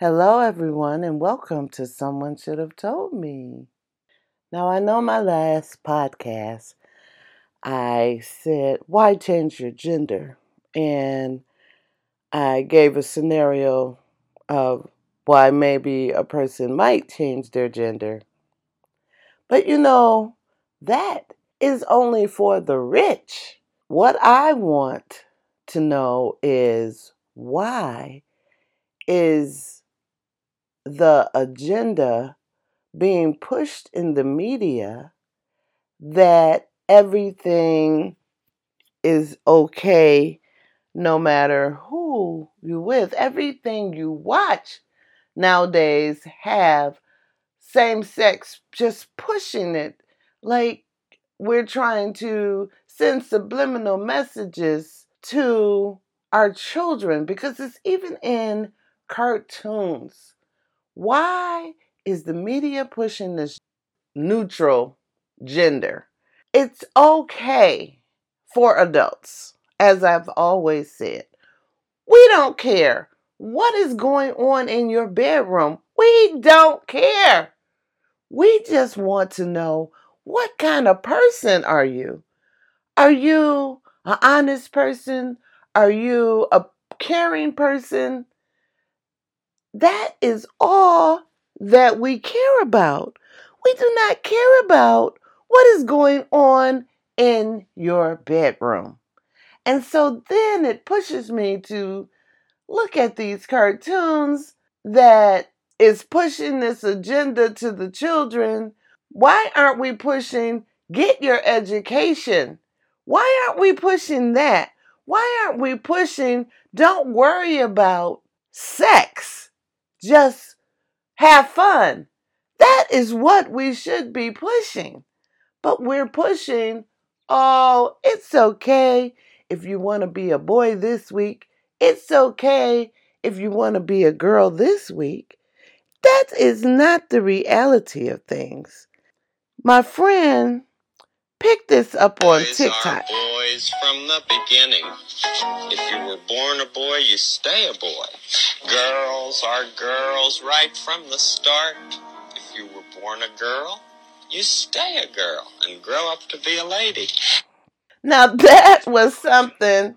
Hello, everyone, and welcome to Someone Should Have Told Me. Now, I know my last podcast, I said, Why change your gender? And I gave a scenario of why maybe a person might change their gender. But you know, that is only for the rich. What I want to know is why is the agenda being pushed in the media that everything is okay no matter who you with. Everything you watch nowadays have same sex just pushing it like we're trying to send subliminal messages to our children because it's even in cartoons. Why is the media pushing this neutral gender? It's okay for adults, as I've always said. We don't care what is going on in your bedroom. We don't care. We just want to know what kind of person are you? Are you an honest person? Are you a caring person? That is all that we care about. We do not care about what is going on in your bedroom. And so then it pushes me to look at these cartoons that is pushing this agenda to the children. Why aren't we pushing get your education? Why aren't we pushing that? Why aren't we pushing don't worry about sex? Just have fun. That is what we should be pushing. But we're pushing, oh, it's okay if you want to be a boy this week. It's okay if you want to be a girl this week. That is not the reality of things. My friend picked this up on Boys TikTok. are boys from the beginning. If you were born a boy, you stay a boy. Girls are girls right from the start. If you were born a girl, you stay a girl and grow up to be a lady. Now that was something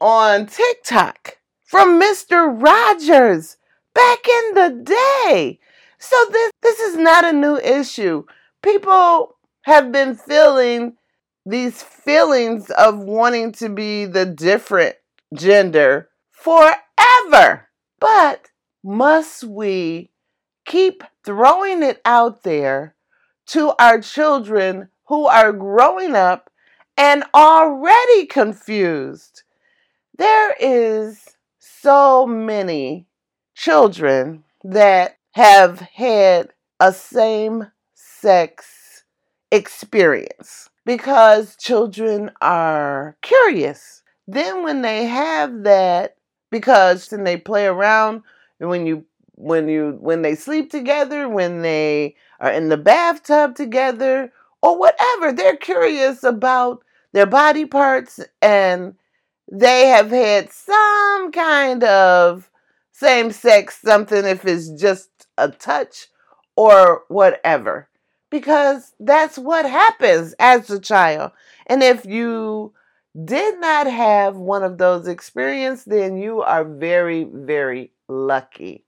on TikTok from Mr. Rogers back in the day. So this this is not a new issue. People have been feeling these feelings of wanting to be the different gender forever. But must we keep throwing it out there to our children who are growing up and already confused? There is so many children that have had a same sex experience because children are curious. Then when they have that because then they play around and when you when you when they sleep together, when they are in the bathtub together or whatever, they're curious about their body parts and they have had some kind of same sex something if it's just a touch or whatever because that's what happens as a child. And if you did not have one of those experiences then you are very very lucky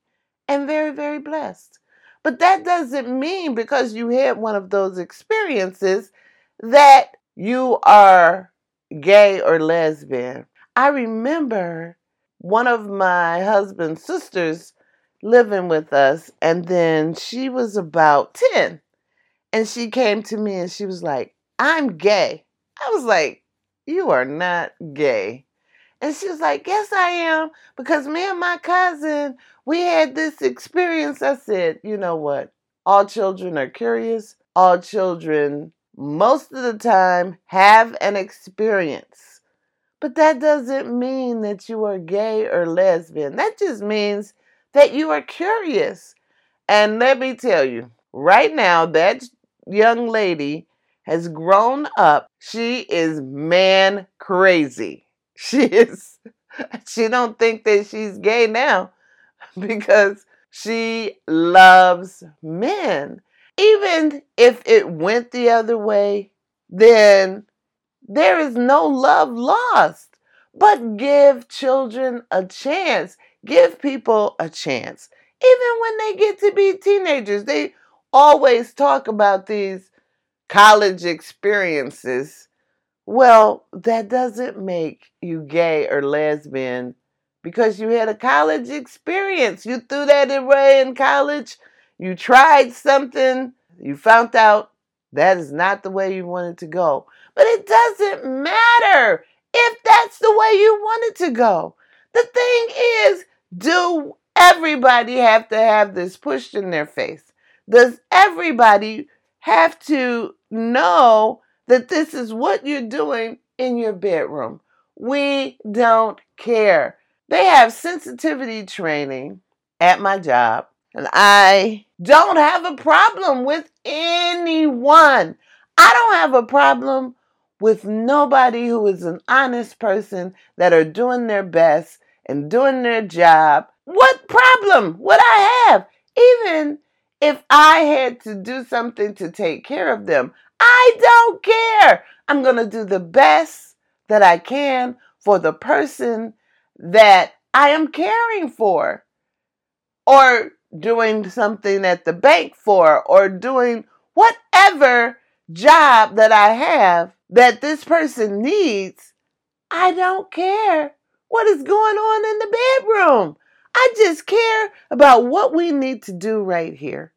and very very blessed. But that doesn't mean because you had one of those experiences that you are gay or lesbian. I remember one of my husband's sisters living with us, and then she was about 10. And she came to me and she was like, I'm gay. I was like, You are not gay. And she was like, Yes, I am. Because me and my cousin, we had this experience. I said, You know what? All children are curious. All children, most of the time, have an experience. But that doesn't mean that you are gay or lesbian. That just means that you are curious. And let me tell you, right now, that young lady has grown up. She is man crazy. She is she don't think that she's gay now because she loves men. Even if it went the other way, then there is no love lost. But give children a chance. Give people a chance. Even when they get to be teenagers, they always talk about these college experiences. Well, that doesn't make you gay or lesbian because you had a college experience. You threw that away in college. You tried something. You found out that is not the way you wanted to go. But it doesn't matter if that's the way you wanted to go. The thing is, do everybody have to have this pushed in their face? Does everybody have to know that this is what you're doing in your bedroom? We don't care. They have sensitivity training at my job, and I don't have a problem with anyone. I don't have a problem with nobody who is an honest person that are doing their best and doing their job. What problem would I have? Even if I had to do something to take care of them, I don't care. I'm going to do the best that I can for the person that I am caring for, or doing something at the bank for, or doing whatever job that I have that this person needs, I don't care what is going on in the bedroom. I just care about what we need to do right here,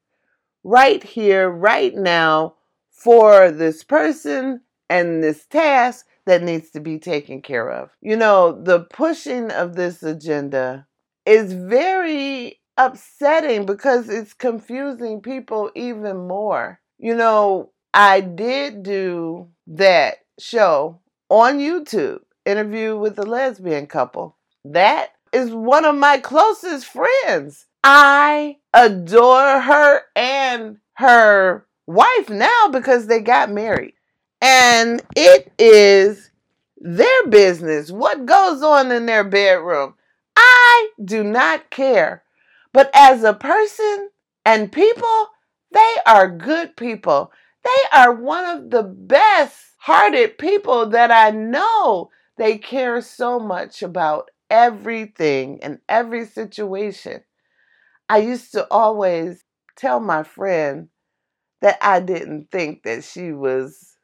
right here, right now for this person and this task that needs to be taken care of. You know, the pushing of this agenda is very upsetting because it's confusing people even more. You know, I did do that show on YouTube, interview with a lesbian couple. That is one of my closest friends. I adore her and her wife now because they got married. And it is their business what goes on in their bedroom. I do not care. But as a person and people, they are good people. They are one of the best hearted people that I know. They care so much about everything and every situation. I used to always tell my friend that I didn't think that she was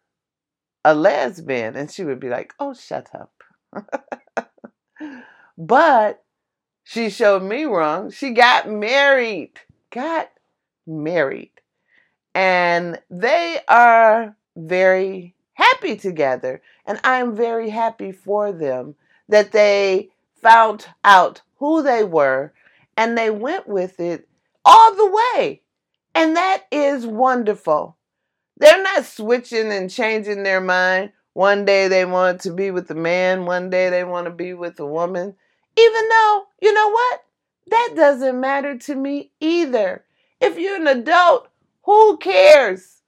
a lesbian, and she would be like, Oh, shut up. but she showed me wrong. She got married. Got married. And they are very happy together. And I'm very happy for them that they found out who they were and they went with it all the way. And that is wonderful. They're not switching and changing their mind. One day they want to be with a man, one day they want to be with a woman. Even though, you know what? That doesn't matter to me either. If you're an adult, who cares?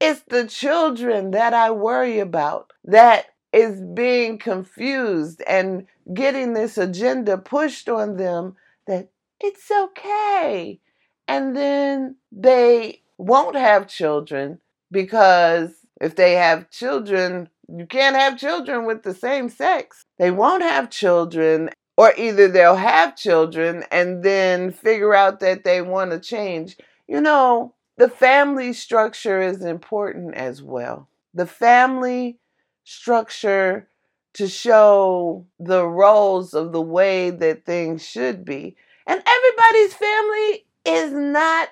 It's the children that I worry about that is being confused and getting this agenda pushed on them that it's okay. And then they won't have children because if they have children, you can't have children with the same sex. They won't have children, or either they'll have children and then figure out that they want to change. You know, the family structure is important as well. The family structure to show the roles of the way that things should be. And everybody's family is not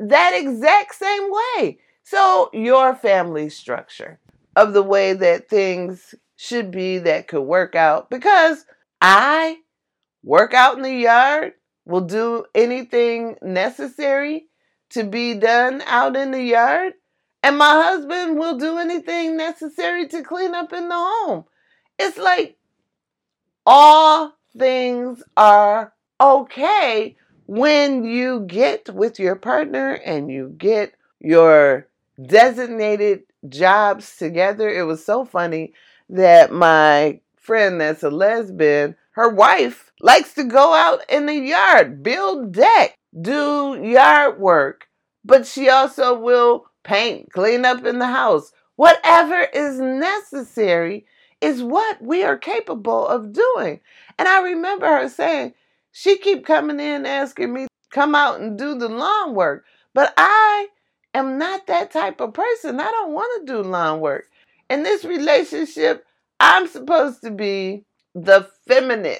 that exact same way. So, your family structure of the way that things should be that could work out because I work out in the yard, will do anything necessary to be done out in the yard, and my husband will do anything necessary to clean up in the home. It's like all things are okay when you get with your partner and you get your designated jobs together. It was so funny that my friend that's a lesbian, her wife likes to go out in the yard, build deck, do yard work, but she also will paint, clean up in the house. Whatever is necessary is what we are capable of doing. And I remember her saying, she keep coming in asking me come out and do the lawn work. But I am not that type of person. I don't want to do lawn work. In this relationship, I'm supposed to be the feminine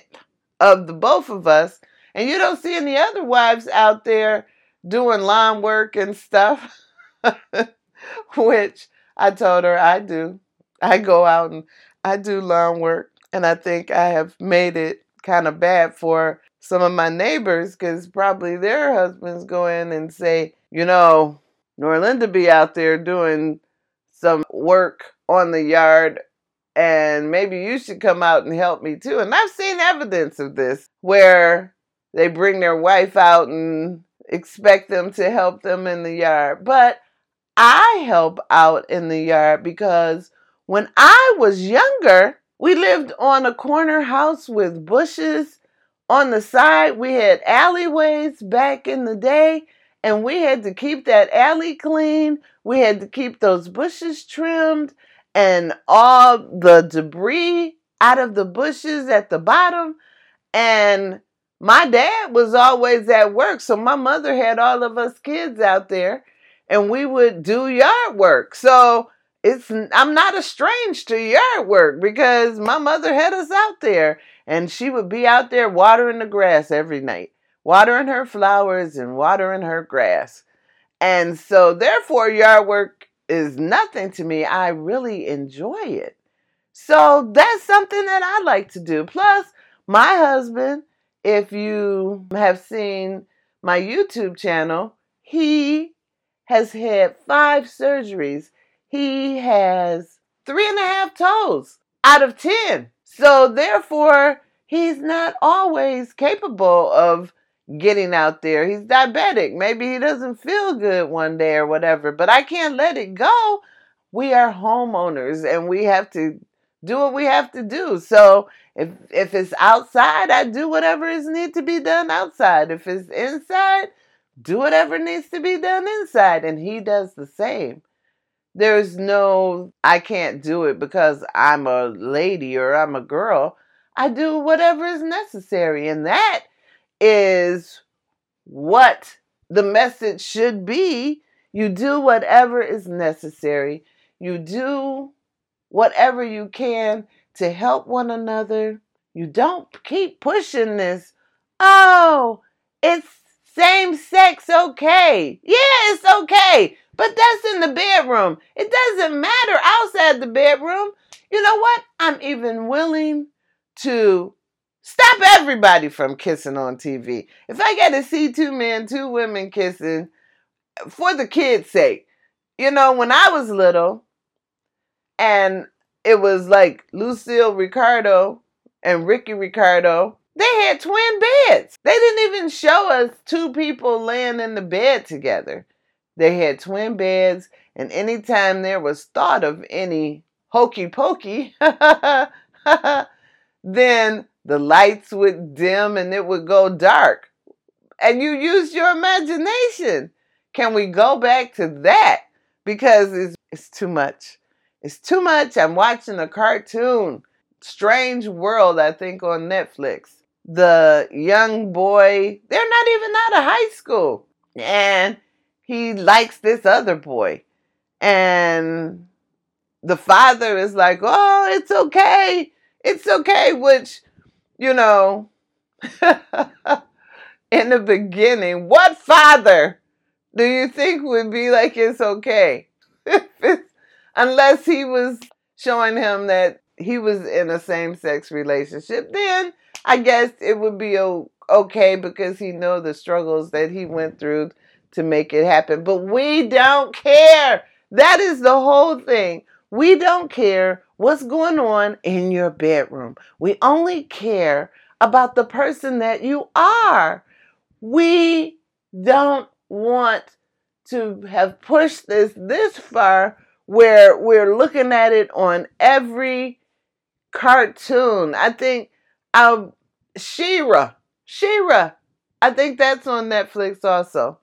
of the both of us. And you don't see any other wives out there doing lawn work and stuff, which I told her I do. I go out and I do lawn work. And I think I have made it kind of bad for some of my neighbors because probably their husbands go in and say, you know, Norlinda be out there doing some work on the yard and maybe you should come out and help me too. And I've seen evidence of this where they bring their wife out and expect them to help them in the yard. But I help out in the yard because when I was younger, we lived on a corner house with bushes on the side. We had alleyways back in the day, and we had to keep that alley clean. We had to keep those bushes trimmed and all the debris out of the bushes at the bottom. And my dad was always at work, so my mother had all of us kids out there, and we would do yard work. So it's I'm not a estranged to yard work because my mother had us out there, and she would be out there watering the grass every night, watering her flowers and watering her grass. And so, therefore, yard work is nothing to me. I really enjoy it. So, that's something that I like to do. Plus, my husband if you have seen my YouTube channel, he has had five surgeries. He has three and a half toes out of 10. So, therefore, he's not always capable of getting out there. He's diabetic. Maybe he doesn't feel good one day or whatever, but I can't let it go. We are homeowners and we have to do what we have to do. So if if it's outside, I do whatever is need to be done outside. If it's inside, do whatever needs to be done inside. And he does the same. There's no I can't do it because I'm a lady or I'm a girl. I do whatever is necessary. And that is what the message should be. You do whatever is necessary. You do whatever you can to help one another. You don't keep pushing this. Oh, it's same sex okay. Yeah, it's okay. But that's in the bedroom. It doesn't matter outside the bedroom. You know what? I'm even willing to stop everybody from kissing on TV. If I got to see two men, two women kissing for the kids' sake. You know, when I was little, and it was like Lucille Ricardo and Ricky Ricardo. They had twin beds. They didn't even show us two people laying in the bed together. They had twin beds, and anytime there was thought of any hokey pokey, then the lights would dim and it would go dark. And you used your imagination. Can we go back to that? Because it's, it's too much. It's too much. I'm watching a cartoon, Strange World, I think, on Netflix. The young boy, they're not even out of high school. And he likes this other boy. And the father is like, oh, it's okay. It's okay. Which, you know, in the beginning, what father do you think would be like, it's okay? unless he was showing him that he was in a same sex relationship, then I guess it would be okay because he know the struggles that he went through to make it happen. But we don't care. That is the whole thing. We don't care what's going on in your bedroom. We only care about the person that you are. We don't want to have pushed this this far where we're looking at it on every cartoon. I think Um, our She-Ra. She-Ra. I think that's on Netflix also.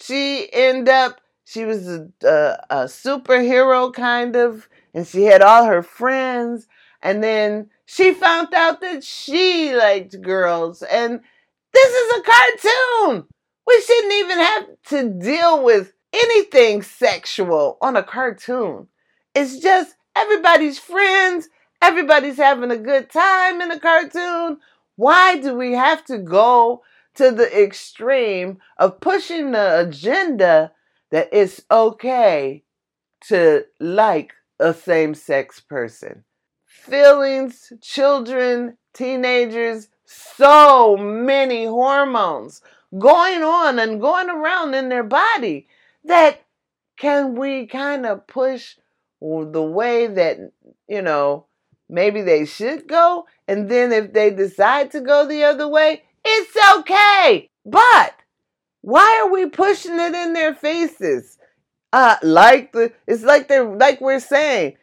She end up, she was a, a, a superhero kind of, and she had all her friends. And then she found out that she liked girls. And this is a cartoon. We shouldn't even have to deal with anything sexual on a cartoon. It's just everybody's friends, everybody's having a good time in a cartoon. Why do we have to go to the extreme of pushing the agenda that it's okay to like a same sex person? Feelings, children, teenagers, so many hormones going on and going around in their body that can we kind of push the way that, you know, maybe they should go? And then if they decide to go the other way, it's okay. But why are we pushing it in their faces? Uh, like the, it's like they're, like we're saying,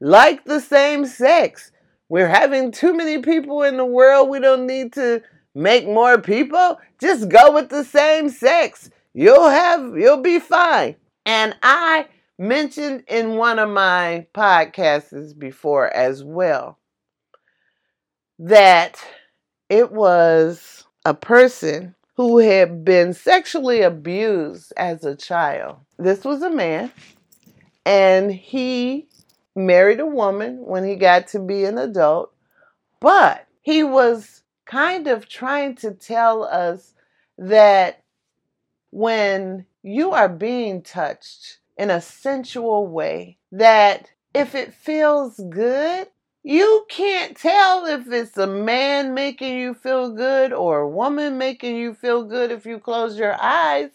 like the same sex. We're having too many people in the world. We don't need to make more people. Just go with the same sex. You'll have, you'll be fine. And I mentioned in one of my podcasts before as well that it was a person who had been sexually abused as a child. This was a man, and he married a woman when he got to be an adult, but he was kind of trying to tell us that when you are being touched in a sensual way, that if it feels good, you can't tell if it's a man making you feel good or a woman making you feel good if you close your eyes.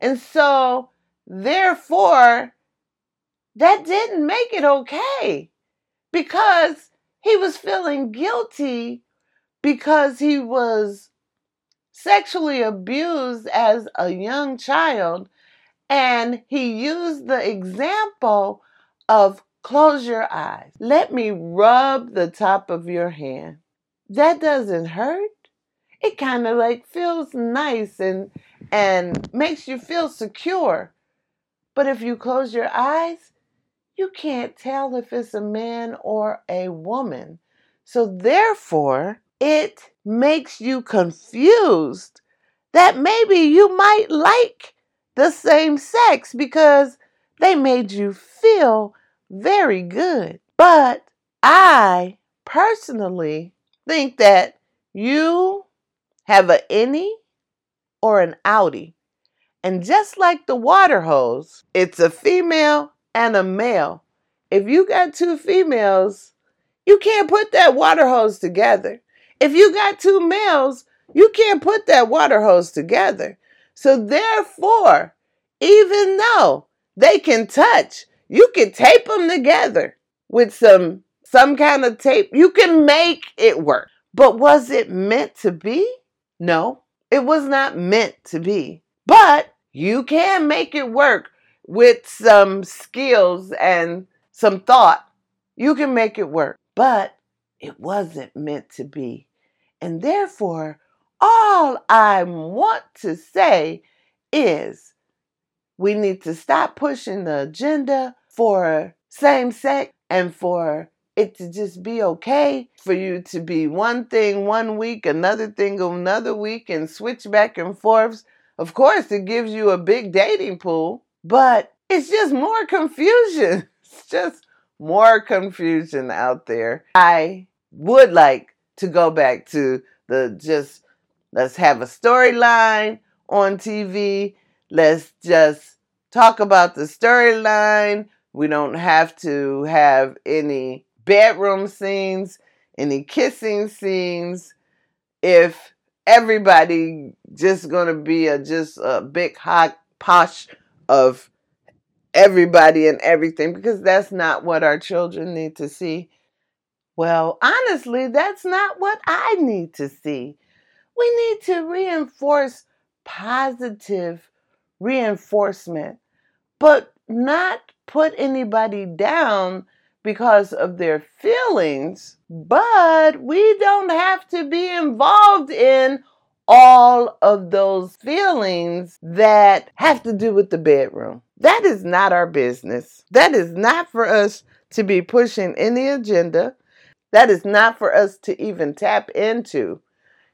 And so, therefore, that didn't make it okay because he was feeling guilty because he was sexually abused as a young child and he used the example of close your eyes. Let me rub the top of your hand. That doesn't hurt. It kind of like feels nice and and makes you feel secure. But if you close your eyes, you can't tell if it's a man or a woman. So, therefore, it makes you confused that maybe you might like the same sex because they made you feel very good. But I personally think that you have an innie or an outie. And just like the water hose, it's a female and a male. If you got two females, you can't put that water hose together. If you got two males, you can't put that water hose together. So therefore, even though they can touch, you can tape them together with some some kind of tape. You can make it work. But was it meant to be? No, it was not meant to be. But you can make it work with some skills and some thought, you can make it work. But it wasn't meant to be. And therefore, all I want to say is we need to stop pushing the agenda for same sex and for it to just be okay for you to be one thing one week, another thing another week, and switch back and forth. Of course, it gives you a big dating pool, but it's just more confusion. It's just more confusion out there. I would like to go back to the just let's have a storyline on TV. Let's just talk about the storyline. We don't have to have any bedroom scenes, any kissing scenes. If everybody just gonna be a just a big hot posh of everybody and everything because that's not what our children need to see. Well, honestly, that's not what I need to see. We need to reinforce positive reinforcement, but not put anybody down because of their feelings, but we don't have to be involved in all of those feelings that have to do with the bedroom. That is not our business. That is not for us to be pushing any agenda. That is not for us to even tap into.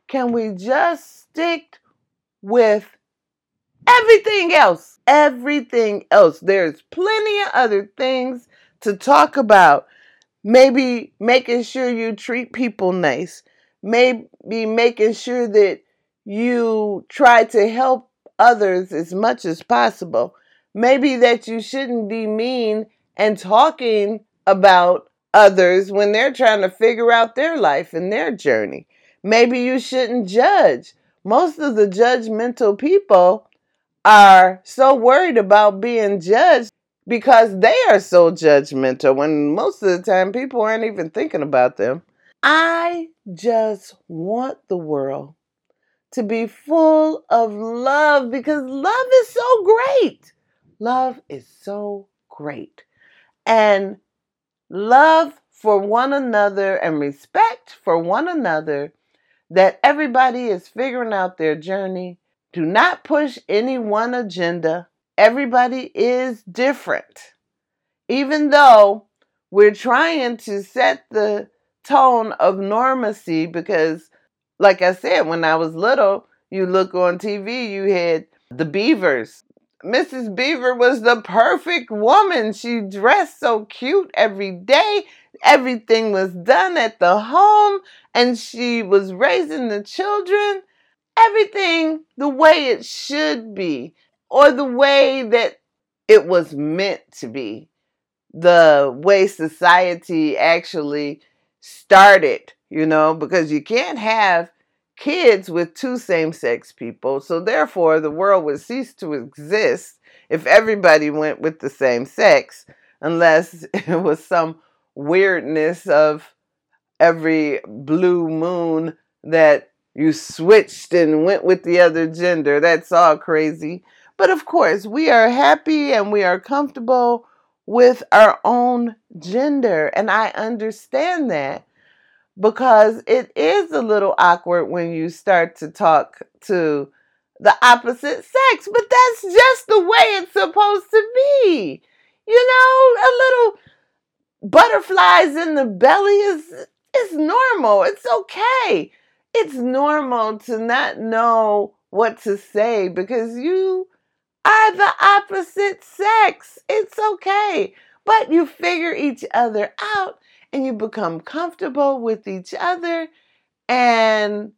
Can we just stick with everything else? Everything else. There's plenty of other things to talk about. Maybe making sure you treat people nice. Maybe making sure that you try to help others as much as possible. Maybe that you shouldn't be mean and talking about others when they're trying to figure out their life and their journey. Maybe you shouldn't judge. Most of the judgmental people are so worried about being judged because they are so judgmental when most of the time people aren't even thinking about them. I just want the world to be full of love because love is so great. Love is so great. And love for one another and respect for one another that everybody is figuring out their journey. Do not push any one agenda. Everybody is different. Even though we're trying to set the tone of normacy because, like I said, when I was little, you look on TV, you had the Beavers. Mrs. Beaver was the perfect woman. She dressed so cute every day. Everything was done at the home, and she was raising the children. Everything the way it should be, or the way that it was meant to be. The way society actually started, you know, because you can't have kids with two same sex people. So, therefore, the world would cease to exist if everybody went with the same sex, unless it was some weirdness of every blue moon that you switched and went with the other gender. That's all crazy. But of course, we are happy and we are comfortable with our own gender. And I understand that because it is a little awkward when you start to talk to the opposite sex, but that's just the way it's supposed to be. You know, a little butterflies in the belly is is normal. It's okay. It's normal to not know what to say because you are the opposite sex. It's okay. But you figure each other out and you become comfortable with each other and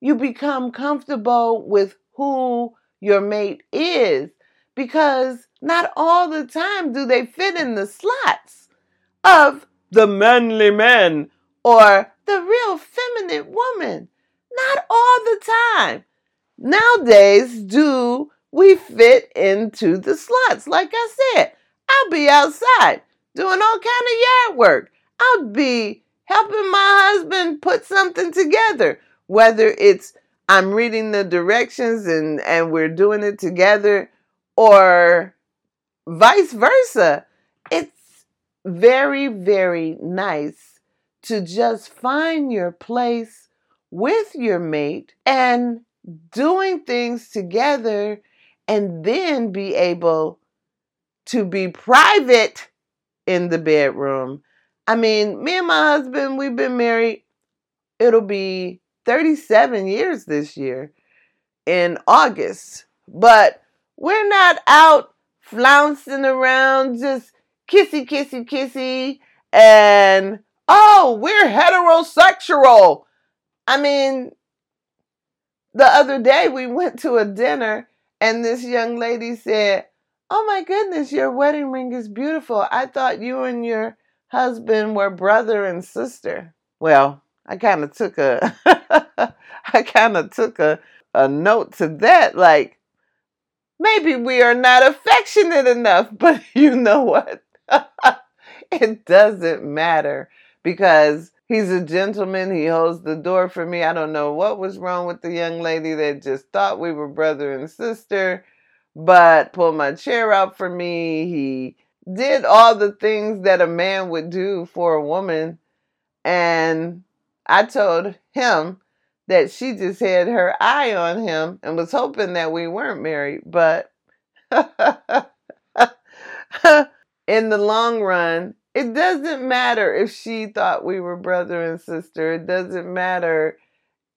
you become comfortable with who your mate is because not all the time do they fit in the slots of the manly man or the real feminine woman. Not all the time. Nowadays, do we fit into the slots? Like I said, I'll be outside doing all kind of yard work. I'll be helping my husband put something together, whether it's I'm reading the directions and, and we're doing it together or vice versa. It's very, very nice to just find your place with your mate and doing things together and then be able to be private in the bedroom I mean, me and my husband, we've been married, it'll be 37 years this year in August. But we're not out flouncing around just kissy, kissy, kissy, and oh, we're heterosexual. I mean, the other day we went to a dinner and this young lady said, Oh my goodness, your wedding ring is beautiful. I thought you and your husband were brother and sister. Well, I kind of took a I kind of took a, a note to that like maybe we are not affectionate enough, but you know what? it doesn't matter because he's a gentleman. He holds the door for me. I don't know what was wrong with the young lady that just thought we were brother and sister, but pulled my chair out for me. He did all the things that a man would do for a woman. And I told him that she just had her eye on him and was hoping that we weren't married. But in the long run, it doesn't matter if she thought we were brother and sister. It doesn't matter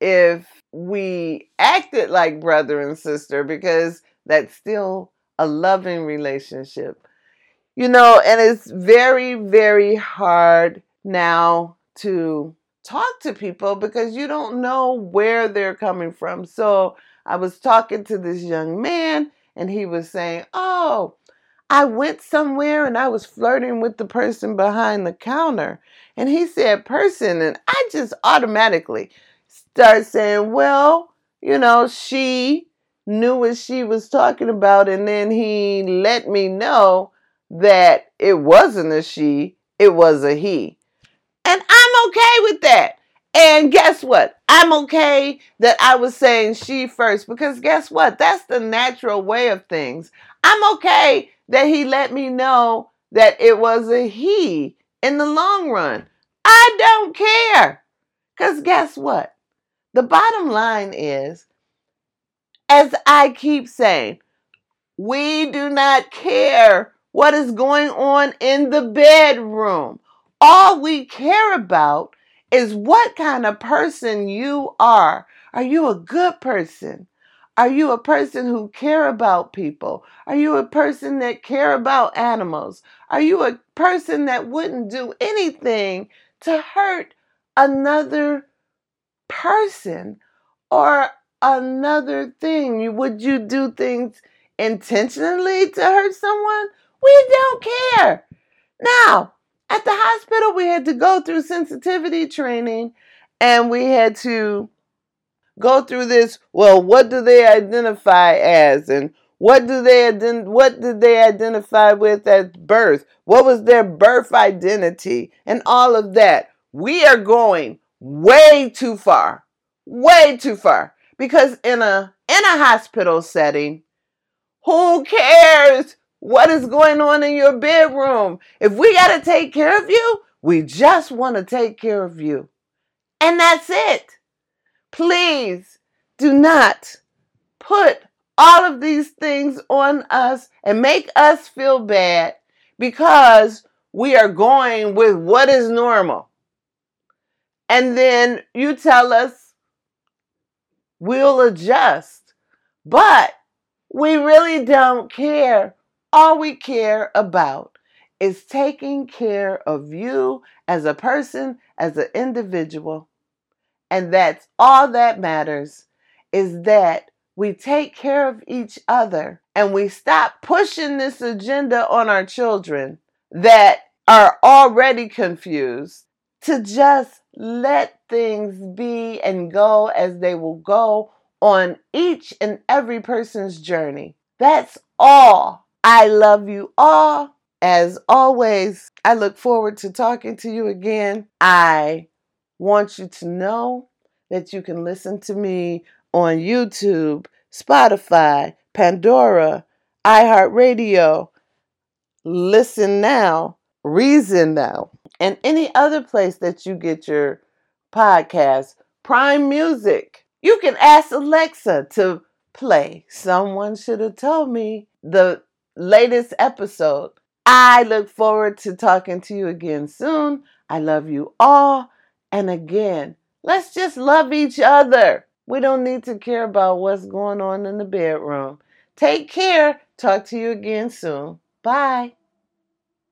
if we acted like brother and sister because that's still a loving relationship. You know, and it's very, very hard now to talk to people because you don't know where they're coming from. So I was talking to this young man, and he was saying, Oh, I went somewhere and I was flirting with the person behind the counter. And he said, person. And I just automatically start saying, well, you know, she knew what she was talking about. And then he let me know that it wasn't a she, it was a he. And I'm okay with that. And guess what? I'm okay that I was saying she first because guess what? That's the natural way of things. I'm okay that he let me know that it was a he in the long run. I don't care. Because guess what? The bottom line is, as I keep saying, we do not care what is going on in the bedroom. All we care about is what kind of person you are. Are you a good person? Are you a person who care about people? Are you a person that care about animals? Are you a person that wouldn't do anything to hurt another person or another thing? Would you do things intentionally to hurt someone? We don't care. Now, at the hospital, we had to go through sensitivity training and we had to go through this. Well, what do they identify as? And what do they ident- what did they identify with at birth? What was their birth identity? And all of that. We are going way too far. Way too far. Because in a in a hospital setting, who cares what is going on in your bedroom? If we got to take care of you, we just want to take care of you. And that's it. Please do not put all of these things on us and make us feel bad because we are going with what is normal. And then you tell us we'll adjust. But we really don't care. All we care about is taking care of you as a person, as an individual. And that's all that matters is that we take care of each other and we stop pushing this agenda on our children that are already confused to just let things be and go as they will go on each and every person's journey. That's all. I love you all. As always, I look forward to talking to you again. I want you to know that you can listen to me on YouTube, Spotify, Pandora, iHeartRadio, Listen Now, Reason Now, and any other place that you get your podcast, Prime Music. You can ask Alexa to play Someone Should Have Told Me, the latest episode. I look forward to talking to you again soon. I love you all. And again, let's just love each other. We don't need to care about what's going on in the bedroom. Take care. Talk to you again soon. Bye.